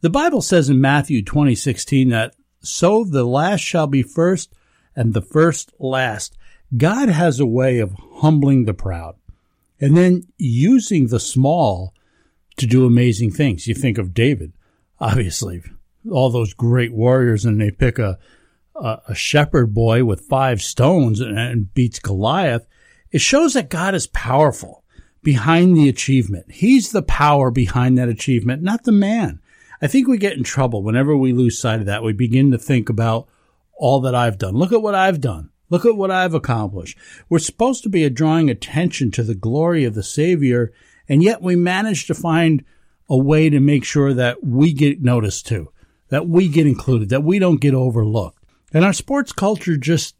The Bible says in Matthew 20:16 that so the last shall be first and the first last. God has a way of humbling the proud and then using the small to do amazing things. You think of David, obviously, all those great warriors, and they pick a a, a shepherd boy with five stones and, and beats Goliath. It shows that God is powerful behind the achievement. He's the power behind that achievement, not the man. I think we get in trouble whenever we lose sight of that. We begin to think about all that I've done. Look at what I've done. Look at what I've accomplished. We're supposed to be drawing attention to the glory of the Savior, and yet we manage to find a way to make sure that we get noticed too, that we get included, that we don't get overlooked. And our sports culture just,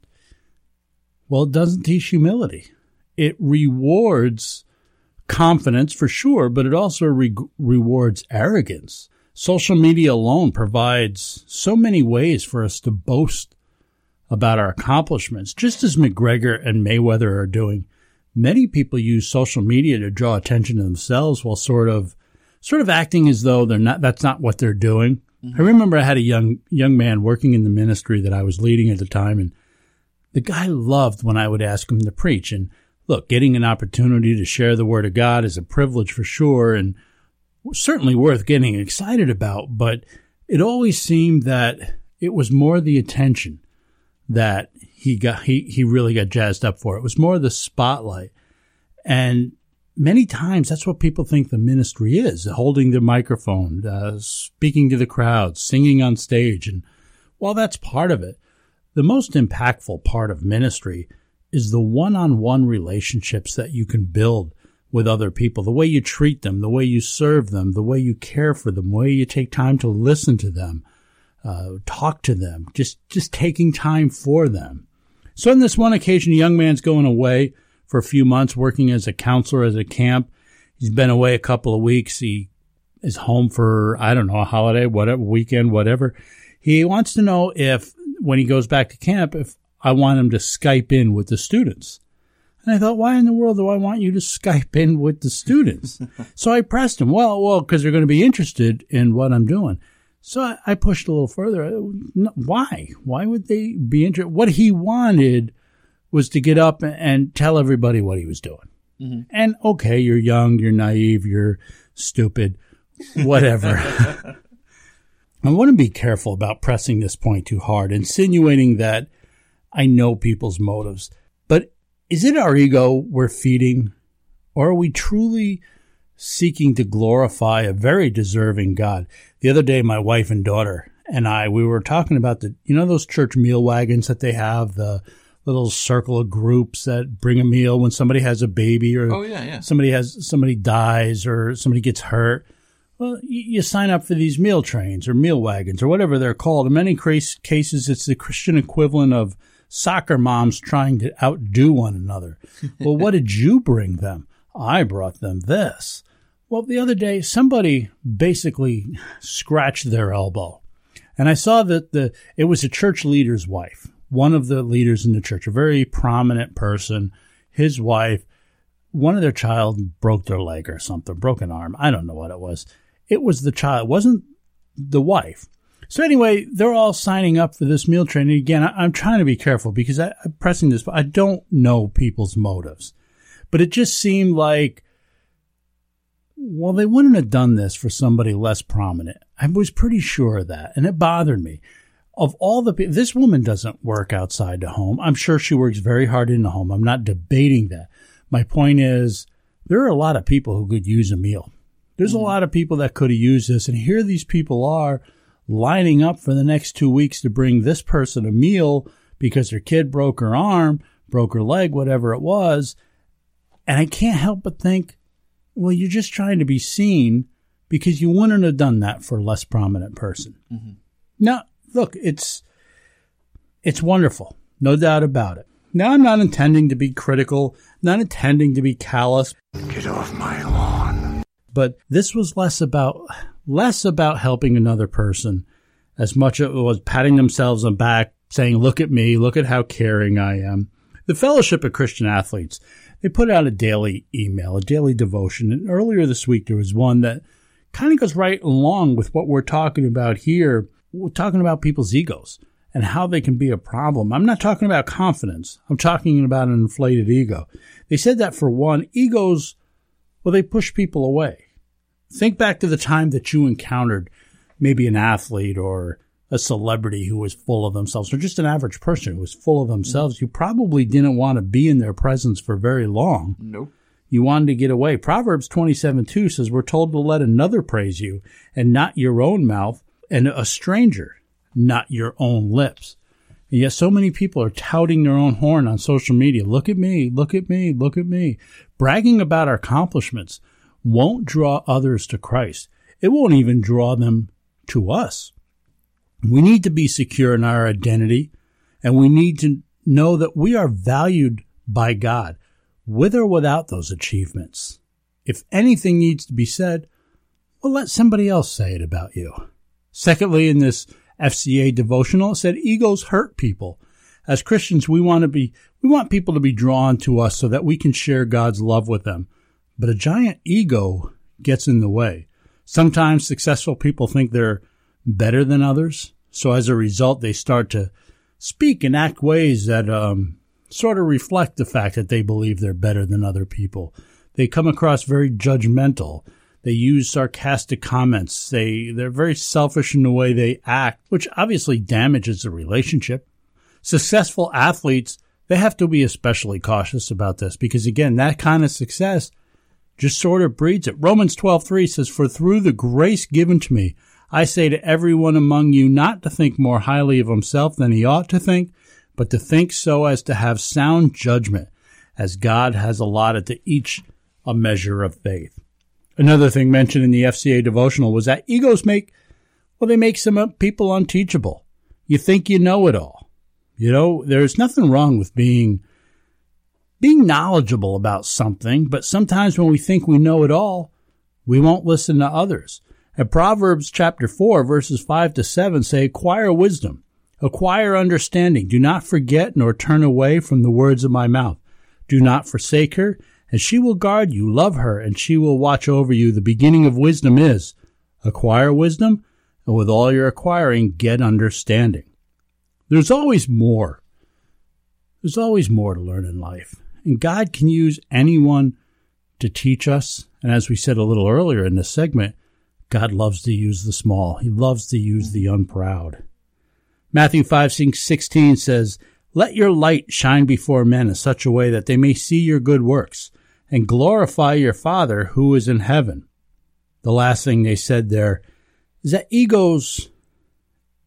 well, it doesn't teach humility. It rewards confidence for sure, but it also re- rewards arrogance. Social media alone provides so many ways for us to boast about our accomplishments, just as McGregor and Mayweather are doing. Many people use social media to draw attention to themselves while sort of sort of acting as though they're not that's not what they're doing. Mm-hmm. I remember I had a young young man working in the ministry that I was leading at the time and the guy loved when I would ask him to preach and look, getting an opportunity to share the word of God is a privilege for sure and certainly worth getting excited about, but it always seemed that it was more the attention that he got he he really got jazzed up for. It was more the spotlight. And many times that's what people think the ministry is, holding the microphone, uh, speaking to the crowd, singing on stage. And while that's part of it, the most impactful part of ministry is the one-on-one relationships that you can build with other people, the way you treat them, the way you serve them, the way you care for them, the way you take time to listen to them, uh, talk to them, just just taking time for them. So on this one occasion, a young man's going away for a few months, working as a counselor at a camp. He's been away a couple of weeks. He is home for I don't know a holiday, whatever weekend, whatever. He wants to know if when he goes back to camp, if I want him to Skype in with the students. And I thought, why in the world do I want you to Skype in with the students? so I pressed him. Well, well, because they're going to be interested in what I'm doing. So I, I pushed a little further. Why? Why would they be interested? What he wanted was to get up and tell everybody what he was doing. Mm-hmm. And okay, you're young, you're naive, you're stupid, whatever. I want to be careful about pressing this point too hard, insinuating that I know people's motives. But is it our ego we're feeding? Or are we truly seeking to glorify a very deserving God. The other day, my wife and daughter and I, we were talking about the, you know, those church meal wagons that they have, the little circle of groups that bring a meal when somebody has a baby or oh, yeah, yeah. somebody has, somebody dies or somebody gets hurt. Well, you, you sign up for these meal trains or meal wagons or whatever they're called. In many cases, it's the Christian equivalent of soccer moms trying to outdo one another. well, what did you bring them? I brought them this. Well, the other day, somebody basically scratched their elbow. And I saw that the it was a church leader's wife, one of the leaders in the church, a very prominent person. His wife, one of their child broke their leg or something, broke an arm. I don't know what it was. It was the child, it wasn't the wife. So anyway, they're all signing up for this meal train. And again, I, am trying to be careful because I, I'm pressing this, but I don't know people's motives. But it just seemed like well, they wouldn't have done this for somebody less prominent. I was pretty sure of that, and it bothered me. Of all the people, this woman doesn't work outside the home. I'm sure she works very hard in the home. I'm not debating that. My point is, there are a lot of people who could use a meal. There's mm-hmm. a lot of people that could have used this, and here these people are lining up for the next two weeks to bring this person a meal because their kid broke her arm, broke her leg, whatever it was. And I can't help but think, well, you're just trying to be seen because you wouldn't have done that for a less prominent person. Mm-hmm. Now, look, it's it's wonderful, no doubt about it. Now, I'm not intending to be critical, not intending to be callous. Get off my lawn. But this was less about less about helping another person, as much as it was patting themselves on the back, saying, "Look at me, look at how caring I am." The Fellowship of Christian Athletes they put out a daily email, a daily devotion. And earlier this week, there was one that kind of goes right along with what we're talking about here. We're talking about people's egos and how they can be a problem. I'm not talking about confidence. I'm talking about an inflated ego. They said that for one, egos, well, they push people away. Think back to the time that you encountered maybe an athlete or a celebrity who was full of themselves or just an average person who was full of themselves, you probably didn't want to be in their presence for very long. Nope. You wanted to get away. Proverbs 27 2 says, We're told to let another praise you and not your own mouth, and a stranger, not your own lips. And yet, so many people are touting their own horn on social media. Look at me, look at me, look at me. Bragging about our accomplishments won't draw others to Christ. It won't even draw them to us. We need to be secure in our identity and we need to know that we are valued by God with or without those achievements. If anything needs to be said, well, let somebody else say it about you. Secondly, in this FCA devotional, it said egos hurt people. As Christians, we want to be, we want people to be drawn to us so that we can share God's love with them. But a giant ego gets in the way. Sometimes successful people think they're better than others. So as a result, they start to speak and act ways that um, sort of reflect the fact that they believe they're better than other people. They come across very judgmental. They use sarcastic comments. They they're very selfish in the way they act, which obviously damages the relationship. Successful athletes, they have to be especially cautious about this because again, that kind of success just sort of breeds it. Romans 12:3 says, "For through the grace given to me, I say to everyone among you not to think more highly of himself than he ought to think, but to think so as to have sound judgment, as God has allotted to each a measure of faith. Another thing mentioned in the FCA devotional was that egos make, well, they make some people unteachable. You think you know it all. You know, there's nothing wrong with being, being knowledgeable about something, but sometimes when we think we know it all, we won't listen to others. And Proverbs chapter 4 verses 5 to 7 say, acquire wisdom, acquire understanding. Do not forget nor turn away from the words of my mouth. Do not forsake her, and she will guard you. Love her, and she will watch over you. The beginning of wisdom is acquire wisdom, and with all your acquiring, get understanding. There's always more. There's always more to learn in life. And God can use anyone to teach us. And as we said a little earlier in this segment, God loves to use the small. He loves to use the unproud. Matthew 5, 16 says, Let your light shine before men in such a way that they may see your good works and glorify your Father who is in heaven. The last thing they said there is that egos,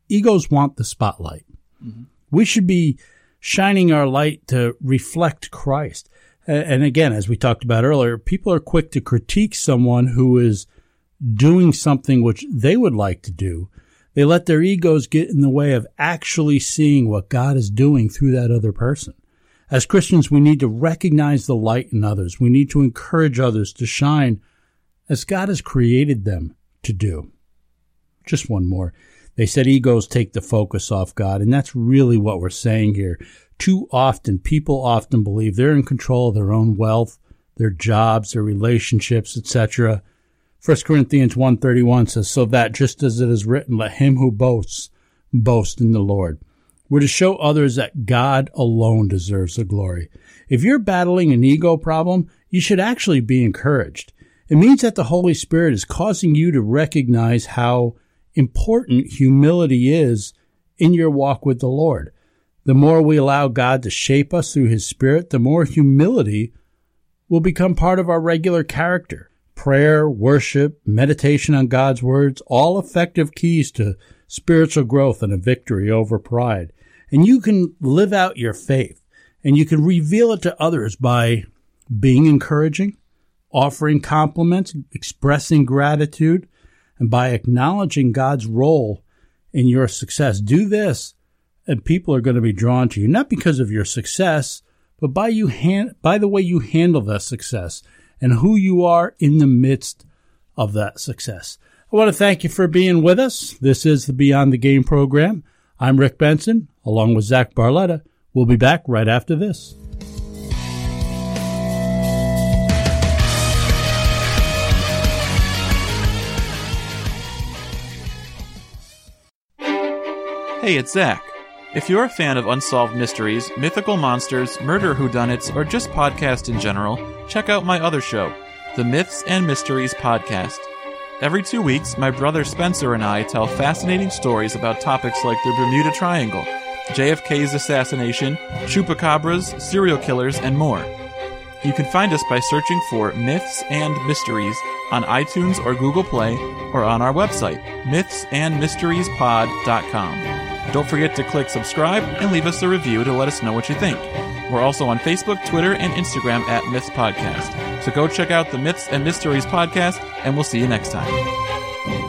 egos want the spotlight. Mm-hmm. We should be shining our light to reflect Christ. And again, as we talked about earlier, people are quick to critique someone who is doing something which they would like to do. They let their egos get in the way of actually seeing what God is doing through that other person. As Christians, we need to recognize the light in others. We need to encourage others to shine as God has created them to do. Just one more. They said egos take the focus off God, and that's really what we're saying here. Too often, people often believe they're in control of their own wealth, their jobs, their relationships, etc. 1 Corinthians 1.31 says, So that just as it is written, let him who boasts boast in the Lord. We're to show others that God alone deserves the glory. If you're battling an ego problem, you should actually be encouraged. It means that the Holy Spirit is causing you to recognize how important humility is in your walk with the Lord. The more we allow God to shape us through His Spirit, the more humility will become part of our regular character. Prayer, worship, meditation on God's words, all effective keys to spiritual growth and a victory over pride. And you can live out your faith and you can reveal it to others by being encouraging, offering compliments, expressing gratitude, and by acknowledging God's role in your success. Do this and people are going to be drawn to you, not because of your success, but by you by the way you handle that success and who you are in the midst of that success. I want to thank you for being with us. This is the Beyond the Game program. I'm Rick Benson, along with Zach Barletta. We'll be back right after this. Hey, it's Zach. If you're a fan of unsolved mysteries, mythical monsters, murder whodunits, or just podcasts in general, check out my other show, the Myths and Mysteries Podcast. Every two weeks, my brother Spencer and I tell fascinating stories about topics like the Bermuda Triangle, JFK's assassination, chupacabras, serial killers, and more. You can find us by searching for Myths and Mysteries on iTunes or Google Play or on our website, mythsandmysteriespod.com. Don't forget to click subscribe and leave us a review to let us know what you think. We're also on Facebook, Twitter, and Instagram at Myths Podcast. So go check out the Myths and Mysteries podcast, and we'll see you next time.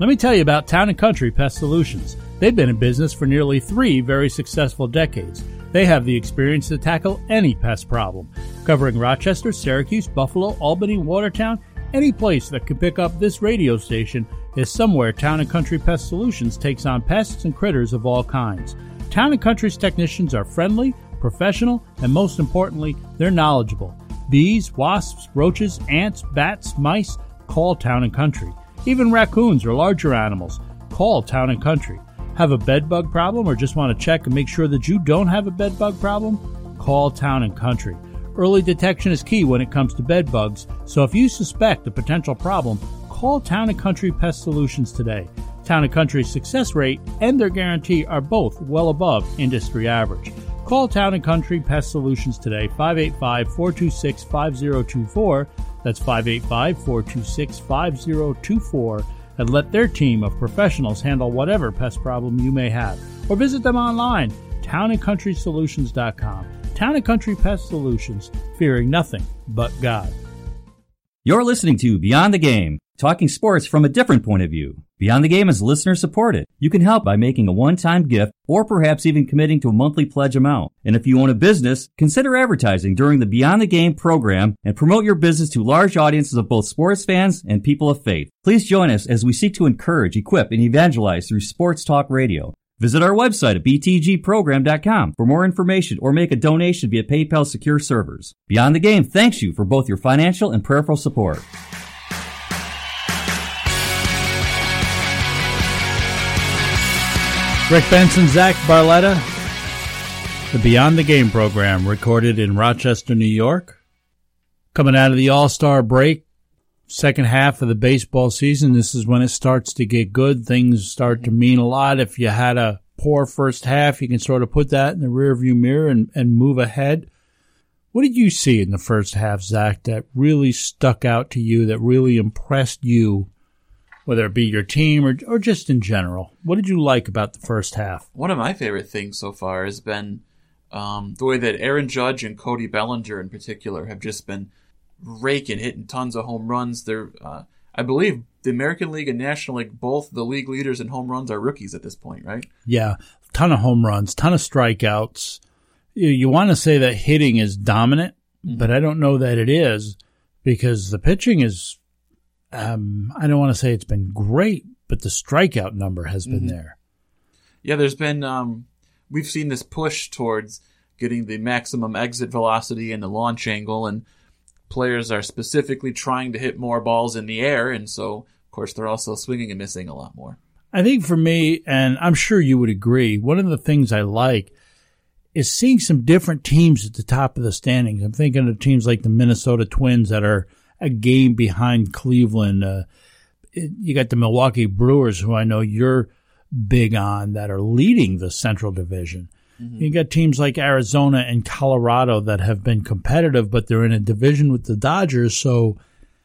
Let me tell you about Town and Country Pest Solutions. They've been in business for nearly three very successful decades. They have the experience to tackle any pest problem, covering Rochester, Syracuse, Buffalo, Albany, Watertown. Any place that could pick up this radio station is somewhere Town and Country Pest Solutions takes on pests and critters of all kinds. Town and Country's technicians are friendly, professional, and most importantly, they're knowledgeable. Bees, wasps, roaches, ants, bats, mice, call Town and Country. Even raccoons or larger animals, call Town and Country. Have a bed bug problem or just want to check and make sure that you don't have a bed bug problem? Call Town and Country. Early detection is key when it comes to bed bugs, so if you suspect a potential problem, call Town and Country Pest Solutions today. Town and Country's success rate and their guarantee are both well above industry average. Call Town and Country Pest Solutions today, 585 426 5024. That's 585 426 5024 and let their team of professionals handle whatever pest problem you may have. Or visit them online, townandcountrysolutions.com. Town and Country Pest Solutions, fearing nothing but God. You're listening to Beyond the Game, talking sports from a different point of view. Beyond the Game is listener supported. You can help by making a one-time gift or perhaps even committing to a monthly pledge amount. And if you own a business, consider advertising during the Beyond the Game program and promote your business to large audiences of both sports fans and people of faith. Please join us as we seek to encourage, equip, and evangelize through sports talk radio. Visit our website at btgprogram.com for more information or make a donation via PayPal secure servers. Beyond the Game thanks you for both your financial and prayerful support. Rick Benson, Zach Barletta, the Beyond the Game program recorded in Rochester, New York. Coming out of the All Star break, second half of the baseball season, this is when it starts to get good. Things start to mean a lot. If you had a poor first half, you can sort of put that in the rearview mirror and, and move ahead. What did you see in the first half, Zach, that really stuck out to you, that really impressed you whether it be your team or, or just in general. What did you like about the first half? One of my favorite things so far has been um, the way that Aaron Judge and Cody Bellinger, in particular, have just been raking, hitting tons of home runs. They're, uh, I believe, the American League and National League, both the league leaders in home runs are rookies at this point, right? Yeah, ton of home runs, ton of strikeouts. You, you want to say that hitting is dominant, mm-hmm. but I don't know that it is because the pitching is um, I don't want to say it's been great, but the strikeout number has been mm-hmm. there. Yeah, there's been um, we've seen this push towards getting the maximum exit velocity and the launch angle, and players are specifically trying to hit more balls in the air, and so of course they're also swinging and missing a lot more. I think for me, and I'm sure you would agree, one of the things I like is seeing some different teams at the top of the standings. I'm thinking of teams like the Minnesota Twins that are a game behind Cleveland. Uh, you got the Milwaukee Brewers, who I know you're big on, that are leading the Central Division. Mm-hmm. You got teams like Arizona and Colorado that have been competitive, but they're in a division with the Dodgers. So,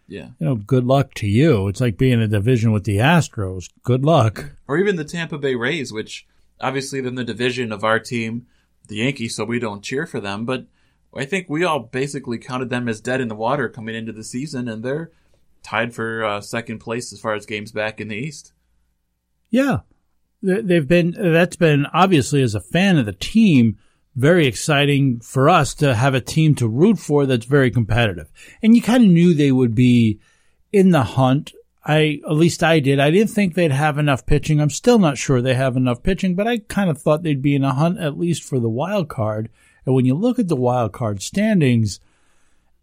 yeah, you know, good luck to you. It's like being in a division with the Astros. Good luck. Or even the Tampa Bay Rays, which obviously they're in the division of our team, the Yankees, so we don't cheer for them, but I think we all basically counted them as dead in the water coming into the season, and they're tied for uh, second place as far as games back in the East. Yeah, they've been. That's been obviously as a fan of the team, very exciting for us to have a team to root for that's very competitive. And you kind of knew they would be in the hunt. I at least I did. I didn't think they'd have enough pitching. I'm still not sure they have enough pitching, but I kind of thought they'd be in a hunt at least for the wild card. And when you look at the wild card standings,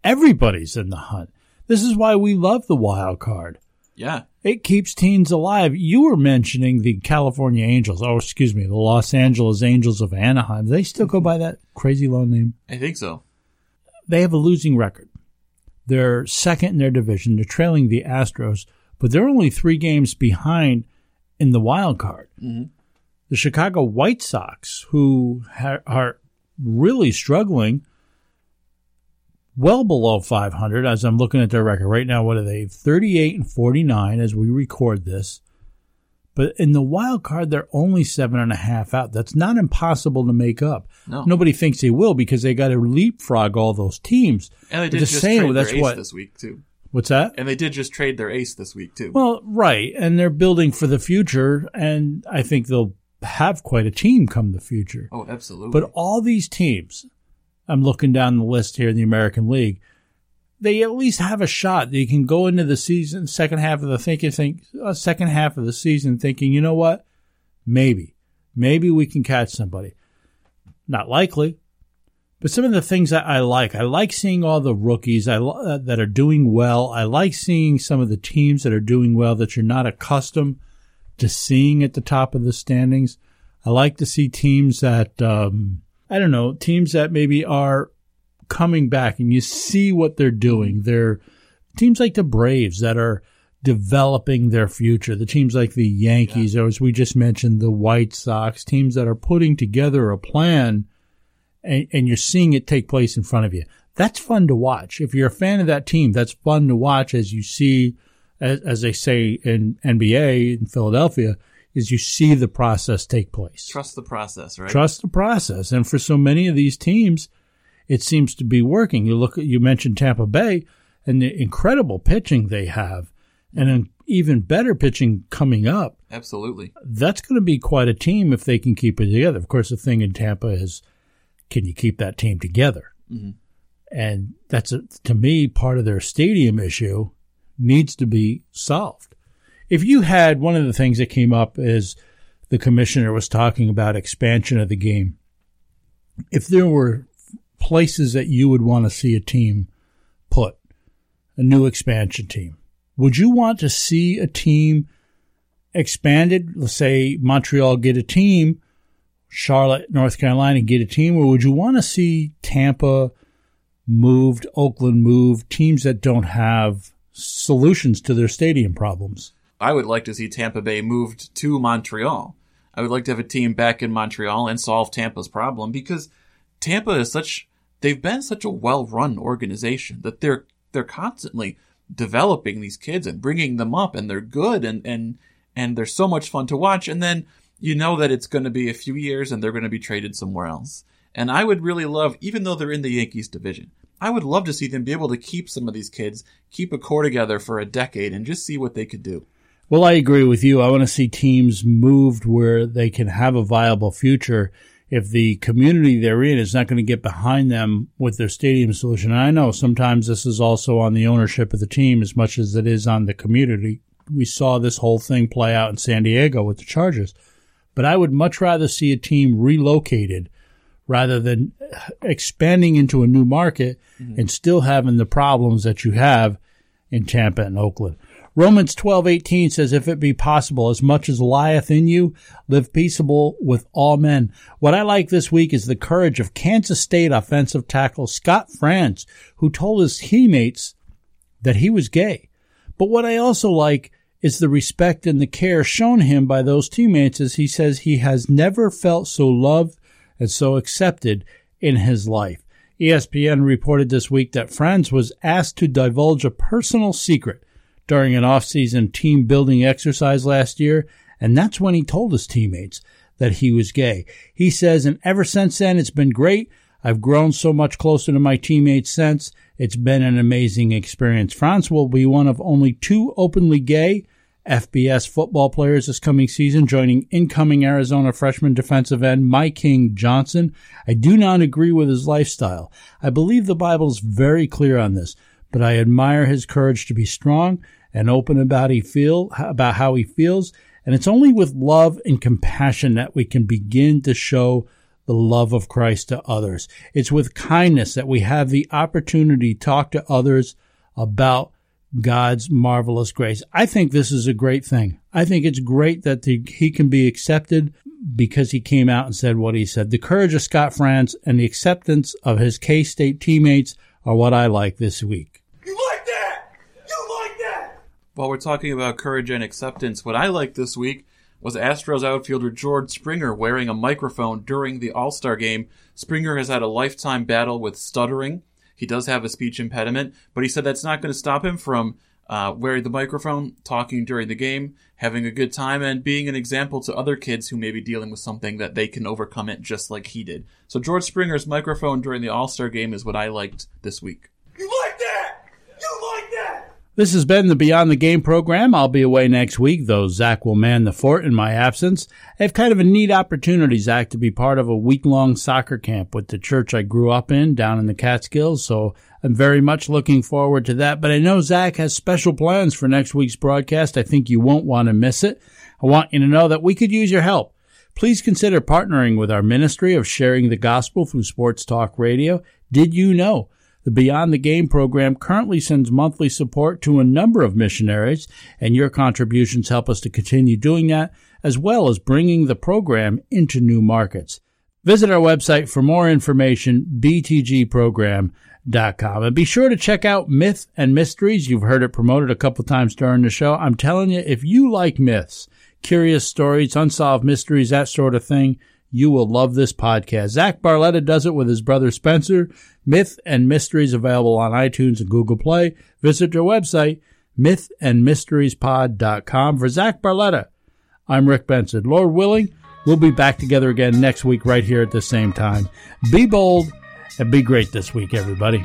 everybody's in the hunt. This is why we love the wild card. Yeah. It keeps teams alive. You were mentioning the California Angels. Oh, excuse me, the Los Angeles Angels of Anaheim. Do they still go by that crazy long name? I think so. They have a losing record. They're second in their division. They're trailing the Astros, but they're only three games behind in the wild card. Mm-hmm. The Chicago White Sox, who ha- are really struggling, well below 500 as I'm looking at their record right now. What are they? 38 and 49 as we record this. But in the wild card, they're only seven and a half out. That's not impossible to make up. No. Nobody thinks they will because they got to leapfrog all those teams. And they did just same, trade that's their ace what, this week too. What's that? And they did just trade their ace this week too. Well, right, and they're building for the future, and I think they'll have quite a team come the future. Oh, absolutely. But all these teams, I'm looking down the list here in the American League, they at least have a shot. They can go into the season, second half of the thinking, think, uh, second half of the season, thinking, you know what, maybe, maybe we can catch somebody. Not likely, but some of the things that I like, I like seeing all the rookies I, uh, that are doing well. I like seeing some of the teams that are doing well that you're not accustomed to seeing at the top of the standings. I like to see teams that, um, I don't know, teams that maybe are coming back and you see what they're doing. They're teams like the Braves that are developing their future. The teams like the Yankees, yeah. or as we just mentioned, the White Sox, teams that are putting together a plan and, and you're seeing it take place in front of you. That's fun to watch. If you're a fan of that team, that's fun to watch as you see as, as they say in NBA in Philadelphia, is you see the process take place. Trust the process, right? Trust the process. And for so many of these teams, it seems to be working. You look at, you mentioned Tampa Bay and the incredible pitching they have and an even better pitching coming up. Absolutely. That's going to be quite a team if they can keep it together. Of course, the thing in Tampa is, can you keep that team together? Mm-hmm. And that's, a, to me, part of their stadium issue needs to be solved. If you had one of the things that came up is the commissioner was talking about expansion of the game. If there were places that you would want to see a team put, a new expansion team, would you want to see a team expanded? Let's say Montreal get a team, Charlotte, North Carolina get a team, or would you want to see Tampa moved, Oakland moved, teams that don't have solutions to their stadium problems? I would like to see Tampa Bay moved to Montreal. I would like to have a team back in Montreal and solve Tampa's problem because Tampa is such they've been such a well-run organization that they're they're constantly developing these kids and bringing them up and they're good and and and they're so much fun to watch and then you know that it's going to be a few years and they're going to be traded somewhere else. And I would really love even though they're in the Yankees division, I would love to see them be able to keep some of these kids, keep a core together for a decade and just see what they could do. Well, I agree with you. I want to see teams moved where they can have a viable future if the community they're in is not going to get behind them with their stadium solution. And I know sometimes this is also on the ownership of the team as much as it is on the community. We saw this whole thing play out in San Diego with the Chargers. But I would much rather see a team relocated rather than expanding into a new market mm-hmm. and still having the problems that you have in Tampa and Oakland. Romans 12:18 says if it be possible as much as lieth in you live peaceable with all men. What I like this week is the courage of Kansas State offensive tackle Scott Frantz who told his teammates that he was gay. But what I also like is the respect and the care shown him by those teammates as he says he has never felt so loved and so accepted in his life. ESPN reported this week that Frantz was asked to divulge a personal secret during an off-season team building exercise last year, and that's when he told his teammates that he was gay. He says, and ever since then, it's been great. I've grown so much closer to my teammates since. It's been an amazing experience. Frantz will be one of only two openly gay FBS football players this coming season, joining incoming Arizona freshman defensive end Mike King Johnson. I do not agree with his lifestyle. I believe the Bible is very clear on this, but I admire his courage to be strong and open about he feel about how he feels. And it's only with love and compassion that we can begin to show the love of Christ to others. It's with kindness that we have the opportunity to talk to others about God's marvelous grace. I think this is a great thing. I think it's great that the, he can be accepted because he came out and said what he said. The courage of Scott Frantz and the acceptance of his K State teammates are what I like this week. You like that? You like that? While we're talking about courage and acceptance, what I like this week was Astros outfielder George Springer wearing a microphone during the All Star game. Springer has had a lifetime battle with stuttering. He does have a speech impediment, but he said that's not going to stop him from uh, wearing the microphone, talking during the game, having a good time, and being an example to other kids who may be dealing with something that they can overcome it just like he did. So George Springer's microphone during the All Star game is what I liked this week. You like that? You like that? This has been the Beyond the Game program. I'll be away next week, though Zach will man the fort in my absence. I have kind of a neat opportunity, Zach, to be part of a week long soccer camp with the church I grew up in down in the Catskills. So I'm very much looking forward to that. But I know Zach has special plans for next week's broadcast. I think you won't want to miss it. I want you to know that we could use your help. Please consider partnering with our ministry of sharing the gospel through sports talk radio. Did you know? The Beyond the Game program currently sends monthly support to a number of missionaries, and your contributions help us to continue doing that, as well as bringing the program into new markets. Visit our website for more information, btgprogram.com. And be sure to check out Myth and Mysteries. You've heard it promoted a couple times during the show. I'm telling you, if you like myths, curious stories, unsolved mysteries, that sort of thing, you will love this podcast. Zach Barletta does it with his brother Spencer. Myth and Mysteries available on iTunes and Google Play. Visit their website, mythandmysteriespod.com. For Zach Barletta, I'm Rick Benson. Lord willing, we'll be back together again next week right here at the same time. Be bold and be great this week, everybody.